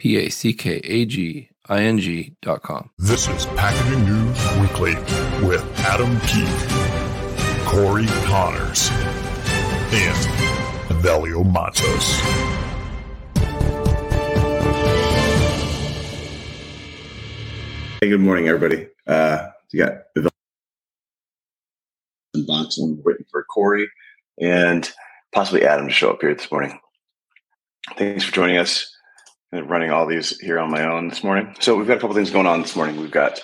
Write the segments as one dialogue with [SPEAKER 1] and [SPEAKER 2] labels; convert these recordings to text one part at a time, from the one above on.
[SPEAKER 1] www.ororapackaging.com.
[SPEAKER 2] This is Packaging News Weekly with Adam Peek, Cory Connors, and Evelio Mattos.
[SPEAKER 3] Hey, good morning, everybody. Uh, you got the boxing waiting for Cory and possibly Adam to show up here this morning. Thanks for joining us. Running all these here on my own this morning. So we've got a couple things going on this morning. We've got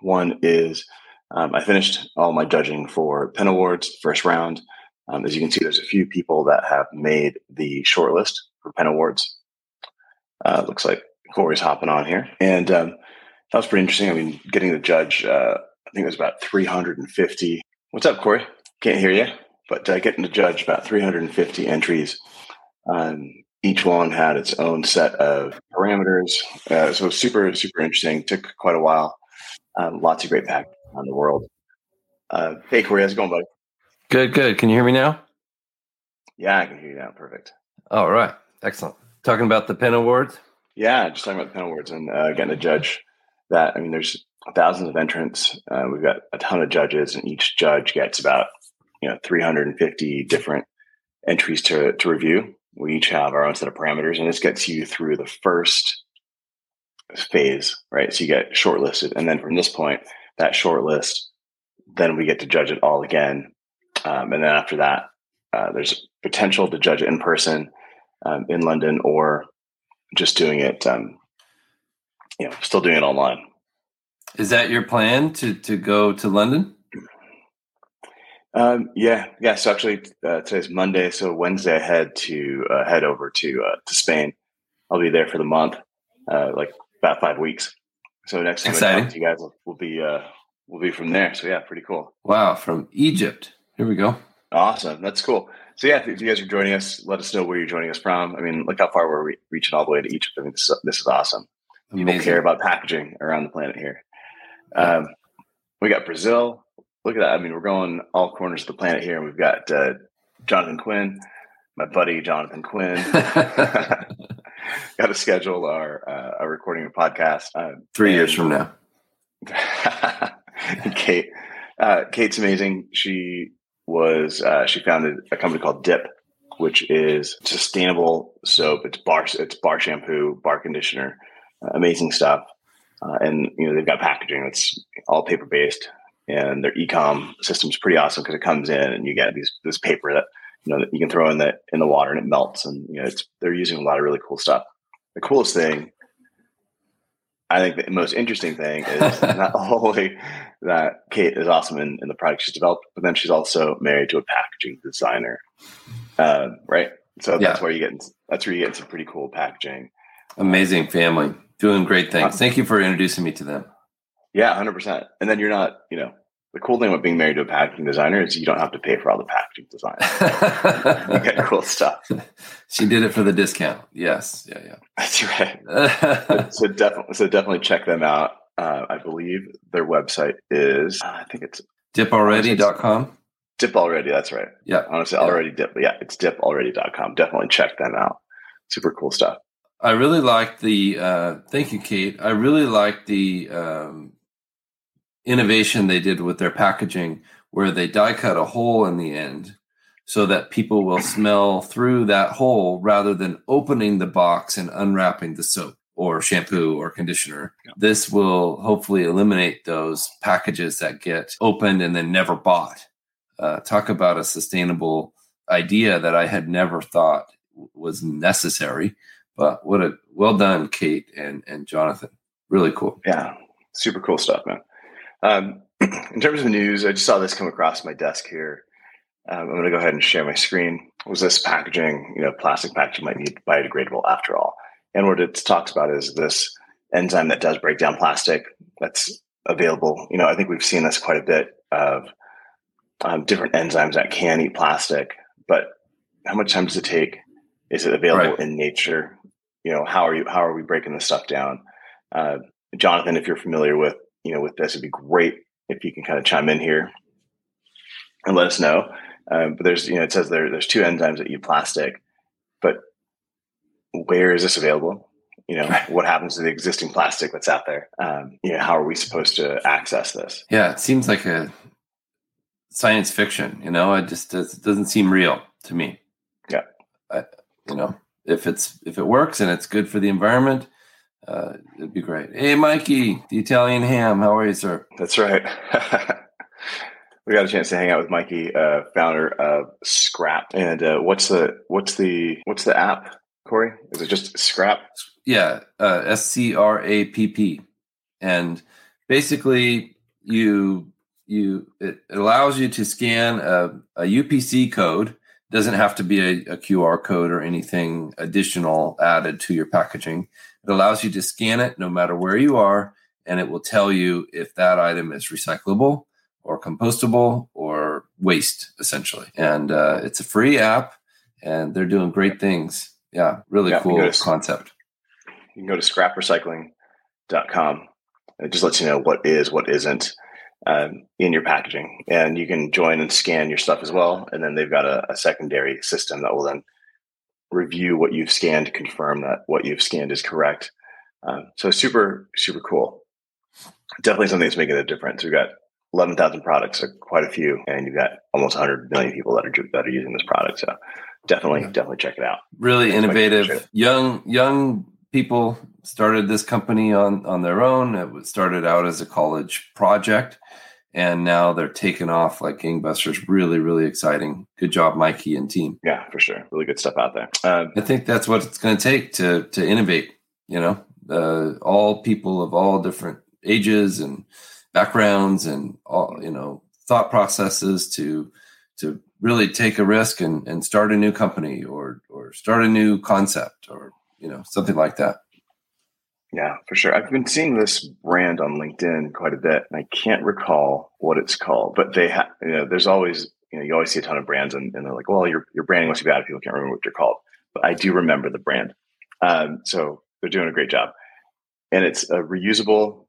[SPEAKER 3] one is um, I finished all my judging for Pentawards first round. Um, as you can see, there's a few people that have made the shortlist for Pentawards. Uh, looks like Cory's hopping on here, and um, that was pretty interesting. I mean, getting the judge, uh, I think it was about 350. What's up, Cory? Can't hear you, but uh, getting to judge about 350 entries. Each one had its own set of parameters. Uh, so super, super interesting. Took quite a while. Um, lots of great back on the world. Uh, hey, Cory, how's it going, buddy?
[SPEAKER 1] Good, good. Can you hear me now?
[SPEAKER 3] Yeah, I can hear you now. Perfect.
[SPEAKER 1] All right. Excellent. Talking about the Pentawards?
[SPEAKER 3] Yeah, just talking about the Pentawards and uh, getting to judge that. I mean, there's thousands of entrants. Uh, we've got a ton of judges, and each judge gets about you know 350 different entries to to review. We each have our own set of parameters, and this gets you through the first phase, right? So you get shortlisted, and then from this point, that shortlist, then we get to judge it all again, um, and then after that, uh, there's potential to judge it in person um, in London, or just doing it, um, you know, still doing it online.
[SPEAKER 1] Is that your plan to to go to London?
[SPEAKER 3] Um, yeah, yeah. So actually, uh, today's Monday. So Wednesday, I head to uh, head over to uh, to Spain. I'll be there for the month, uh, like about five weeks. So next time I talk to you guys, will we'll be uh, we'll be from there. So yeah, pretty cool.
[SPEAKER 1] Wow, from Egypt. Here we go.
[SPEAKER 3] Awesome. That's cool. So yeah, if you guys are joining us, let us know where you're joining us from. I mean, look how far we're re- reaching all the way to Egypt. I mean, this, this is awesome. People
[SPEAKER 1] Amazing.
[SPEAKER 3] care about packaging around the planet here. Um, we got Brazil. Look at that. I mean, we're going all corners of the planet here. And we've got uh, Jonathan Quinn, my buddy Jonathan Quinn. got to schedule our uh, our recording of podcast. Uh,
[SPEAKER 1] Three years from now.
[SPEAKER 3] Kate, uh, Kate's amazing. She was uh, she founded a company called Dip, which is sustainable soap. It's bar it's bar shampoo, bar conditioner, uh, amazing stuff. Uh, and you know they've got packaging that's all paper based, and their ecom system is pretty awesome because it comes in and you get these this paper that you know that you can throw in the in the water and it melts, and you know it's they're using a lot of really cool stuff. The coolest thing I think the most interesting thing is not only that Kate is awesome in, in, the product she's developed, but then she's also married to a packaging designer, uh, right? So that's
[SPEAKER 1] Yeah.
[SPEAKER 3] where you get that's where you get some pretty cool packaging.
[SPEAKER 1] Amazing family. Doing great things. Thank you for introducing me to them.
[SPEAKER 3] Yeah, hundred percent. And then you're not, you know, the cool thing about being married to a packaging designer is you don't have to pay for all the packaging design. you get cool stuff.
[SPEAKER 1] she did it for the discount. Yes. Yeah, Yeah.
[SPEAKER 3] That's right. So definitely, so definitely check them out. Uh, I believe their website is, uh, I think it's
[SPEAKER 1] Dipalready.com.
[SPEAKER 3] Dip Already. That's right.
[SPEAKER 1] Yeah.
[SPEAKER 3] Honestly,
[SPEAKER 1] Yeah.
[SPEAKER 3] already dip. Yeah, it's dipalready.com. Definitely check them out. Super cool stuff.
[SPEAKER 1] I really like the, uh, thank you, Kate. I really like the um, innovation they did with their packaging where they die cut a hole in the end so that people will smell through that hole rather than opening the box and unwrapping the soap or shampoo or conditioner. This will hopefully eliminate those packages that get opened and then never bought. Uh, talk about a sustainable idea that I had never thought was necessary. But what a well done, Kate and and Jonathan. Really cool.
[SPEAKER 3] Yeah. Super cool stuff, man. Um, in terms of news, I just saw this come across my desk here. Um, I'm going to go ahead and share my screen. Was this packaging, you know, plastic packaging might be biodegradable after all? And what it talks about is this enzyme that does break down plastic that's available. You know, I think we've seen this quite a bit of um, different enzymes that can eat plastic, but how much time does it take? Is it available right. in nature? You know, how are you? How are we breaking this stuff down? Uh, Jonathan, if you're familiar with you know with this, it'd be great if you can kind of chime in here and let us know. Um, but there's you know it says there there's two enzymes that eat plastic, but where is this available? You know what happens to the existing plastic that's out there? Um, you know how are we supposed to access this?
[SPEAKER 1] Yeah, it seems like a science fiction. You know, it just it doesn't seem real to me.
[SPEAKER 3] Yeah,
[SPEAKER 1] I, you know, if it's if it works and it's good for the environment, uh, it'd be great. Hey, Mikey, the Italian ham, how are you, sir?
[SPEAKER 3] That's right. we got a chance to hang out with Mikey, uh, founder of Scrapp. And uh, what's the what's the what's the app, Cory? Is it just Scrapp?
[SPEAKER 1] Yeah, uh, S C R A P P, and basically you you it allows you to scan a, a UPC code. Doesn't have to be a, a QR code or anything additional added to your packaging. It allows you to scan it no matter where you are, and it will tell you if that item is recyclable or compostable or waste, essentially. And uh, it's a free app, and they're doing great things. Yeah, really yeah, cool to, concept.
[SPEAKER 3] You can go to scrapprecycling.com. It just lets you know what is, what isn't um, in your packaging. And you can join and scan your stuff as well. And then they've got a, a secondary system that will then review what you've scanned to confirm that what you've scanned is correct. Um, so super, super cool. Definitely something that's making a difference. We've got 11,000 products, so quite a few, and you've got almost 100 million people that are that are using this product. So definitely, yeah. definitely check it out.
[SPEAKER 1] Really innovative, young young people started this company on on their own. It started out as a college project, and now they're taking off like gangbusters. Really, really exciting. Good job, Mikey and team.
[SPEAKER 3] Yeah, for sure. Really good stuff out there.
[SPEAKER 1] Um, I think that's what it's going to take to to innovate. You know, uh, all people of all different ages and backgrounds and all you know thought processes to to really take a risk and, and start a new company or or start a new concept or you know something like that
[SPEAKER 3] yeah for sure i've been seeing this brand on linkedin quite a bit and i can't recall what it's called but they have you know there's always you know you always see a ton of brands and, and they're like well your, your branding must be bad people can't remember what you're called but i do remember the brand um, so they're doing a great job and it's a reusable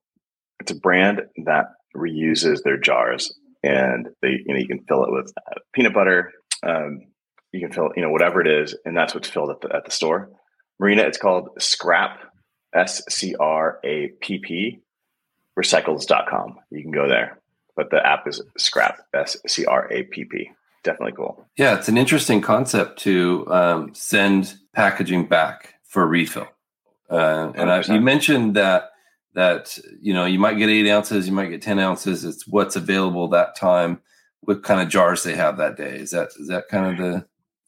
[SPEAKER 3] it's a brand that reuses their jars, and they you know you can fill it with uh, peanut butter. Um, you can fill you know whatever it is, and that's what's filled at the at the store. Marina, it's called Scrapp, S C R A P P, recycles.com. You can go there, but the app is Scrapp, S C R A P P. Definitely cool.
[SPEAKER 1] Yeah, it's an interesting concept to um, send packaging back for refill. Uh, and I, you mentioned that that you know you might get eight ounces you might get 10 ounces it's what's available that time what kind of jars they have that day is that is that kind of the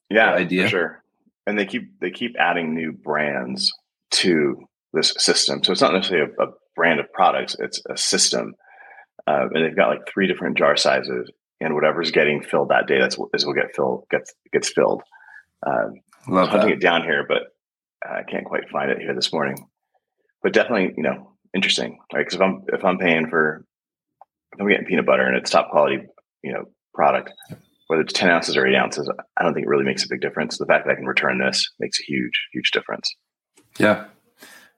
[SPEAKER 3] yeah the idea sure and they keep they keep adding new brands to this system so it's not necessarily a, a brand of products it's a system uh, and they've got like three different jar sizes and whatever's getting filled that day that's is what get filled gets gets filled um, Love hunting it down here but i can't quite find it here this morning but definitely you know interesting, right? Because if I'm if I'm paying for if I'm getting peanut butter and it's top quality, you know, product, whether it's ten ounces or eight ounces, I don't think it really makes a big difference. The fact that I can return this makes a huge, huge difference.
[SPEAKER 1] Yeah,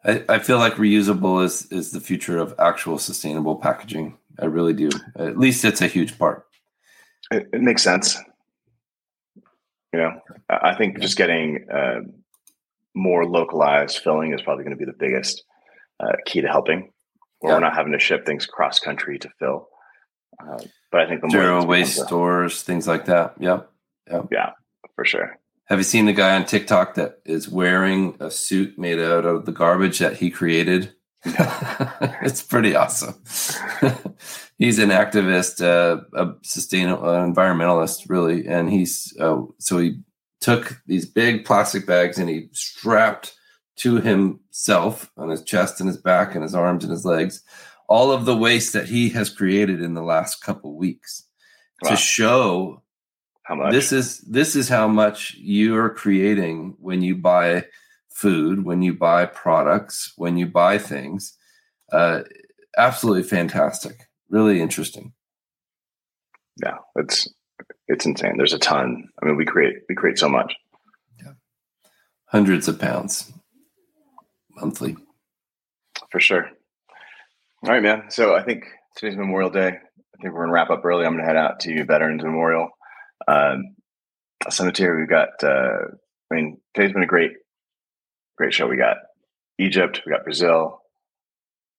[SPEAKER 1] I, I feel like reusable is is the future of actual sustainable packaging. I really do. At least it's a huge part.
[SPEAKER 3] It, it makes sense. You know, I think just getting uh, more localized filling is probably going to be the biggest uh, key to helping, where yeah. we're not having to ship things cross country to fill. Uh, but I think the
[SPEAKER 1] zero waste stores, things like that. Yep.
[SPEAKER 3] yep. Yeah, for sure.
[SPEAKER 1] Have you seen the guy on TikTok that is wearing a suit made out of the garbage that he created? it's pretty awesome. he's an activist, uh, a sustainable environmentalist, really, and he's uh, so he took these big plastic bags and he strapped to himself on his chest and his back and his arms and his legs all of the waste that he has created in the last couple weeks wow. to show
[SPEAKER 3] how much
[SPEAKER 1] this is this is how much you are creating when you buy food, when you buy products, when you buy things. Uh, absolutely fantastic. Really interesting.
[SPEAKER 3] Yeah, it's it's insane. There's a ton. I mean, we create we create so much. Yeah.
[SPEAKER 1] Hundreds of pounds monthly.
[SPEAKER 3] For sure. All right, man. So I think today's Memorial Day. I think we're gonna wrap up early. I'm gonna head out to Veterans Memorial um, Cemetery. We've got. Uh, I mean, today's been a great, great show. We got Egypt. We got Brazil.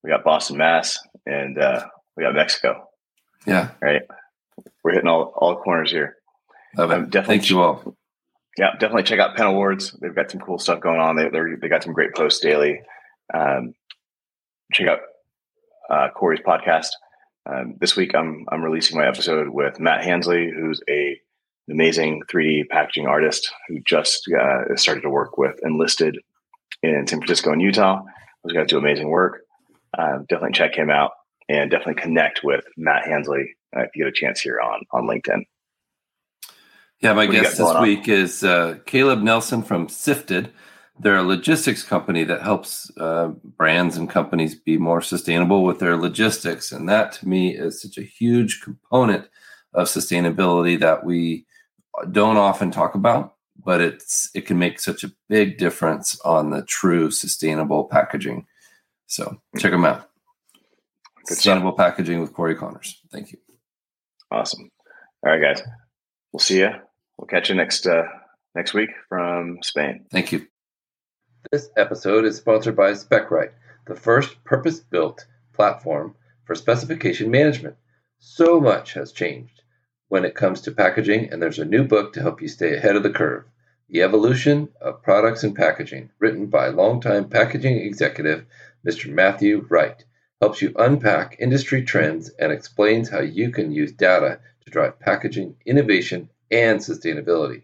[SPEAKER 3] We got Boston, Mass, and uh, we got Mexico.
[SPEAKER 1] Yeah.
[SPEAKER 3] Right. We're hitting all all corners here.
[SPEAKER 1] Love it. Um, definitely Thank you all.
[SPEAKER 3] Yeah, definitely check out Pentawards. They've got some cool stuff going on. They they got some great posts daily. Um, check out uh, Cory's podcast. Um, this week, I'm I'm releasing my episode with Matt Hansley, who's a amazing 3D packaging artist who just uh, started to work with Enlisted in San Francisco and Utah. Those guys do amazing work. Uh, definitely check him out and definitely connect with Matt Hansley uh, if you get a chance here on on LinkedIn.
[SPEAKER 1] Yeah, my what guest this week is uh, Caleb Nelson from Sifted. They're a logistics company that helps uh, brands and companies be more sustainable with their logistics. And that to me is such a huge component of sustainability that we don't often talk about, but it's it can make such a big difference on the true sustainable packaging. So check them out. Good sustainable stuff. packaging with Cory Connors. Thank you.
[SPEAKER 3] Awesome. All right, guys. We'll see you. We'll catch you next uh, next week from Spain.
[SPEAKER 1] Thank you. This episode is sponsored by Specright, the first purpose-built platform for specification management. So much has changed when it comes to packaging, and there's a new book to help you stay ahead of the curve. The Evolution of Products and Packaging, written by longtime packaging executive Mr. Matthew Wright, helps you unpack industry trends and explains how you can use data to drive packaging innovation and sustainability.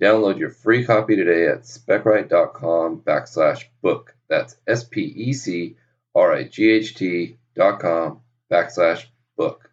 [SPEAKER 1] Download your free copy today at specright.com backslash book. That's S P E C R I G H T dot com backslash book.